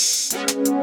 Música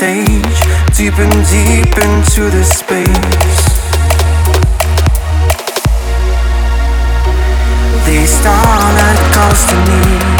stage, deep and deep into the space. They starlight calls to me.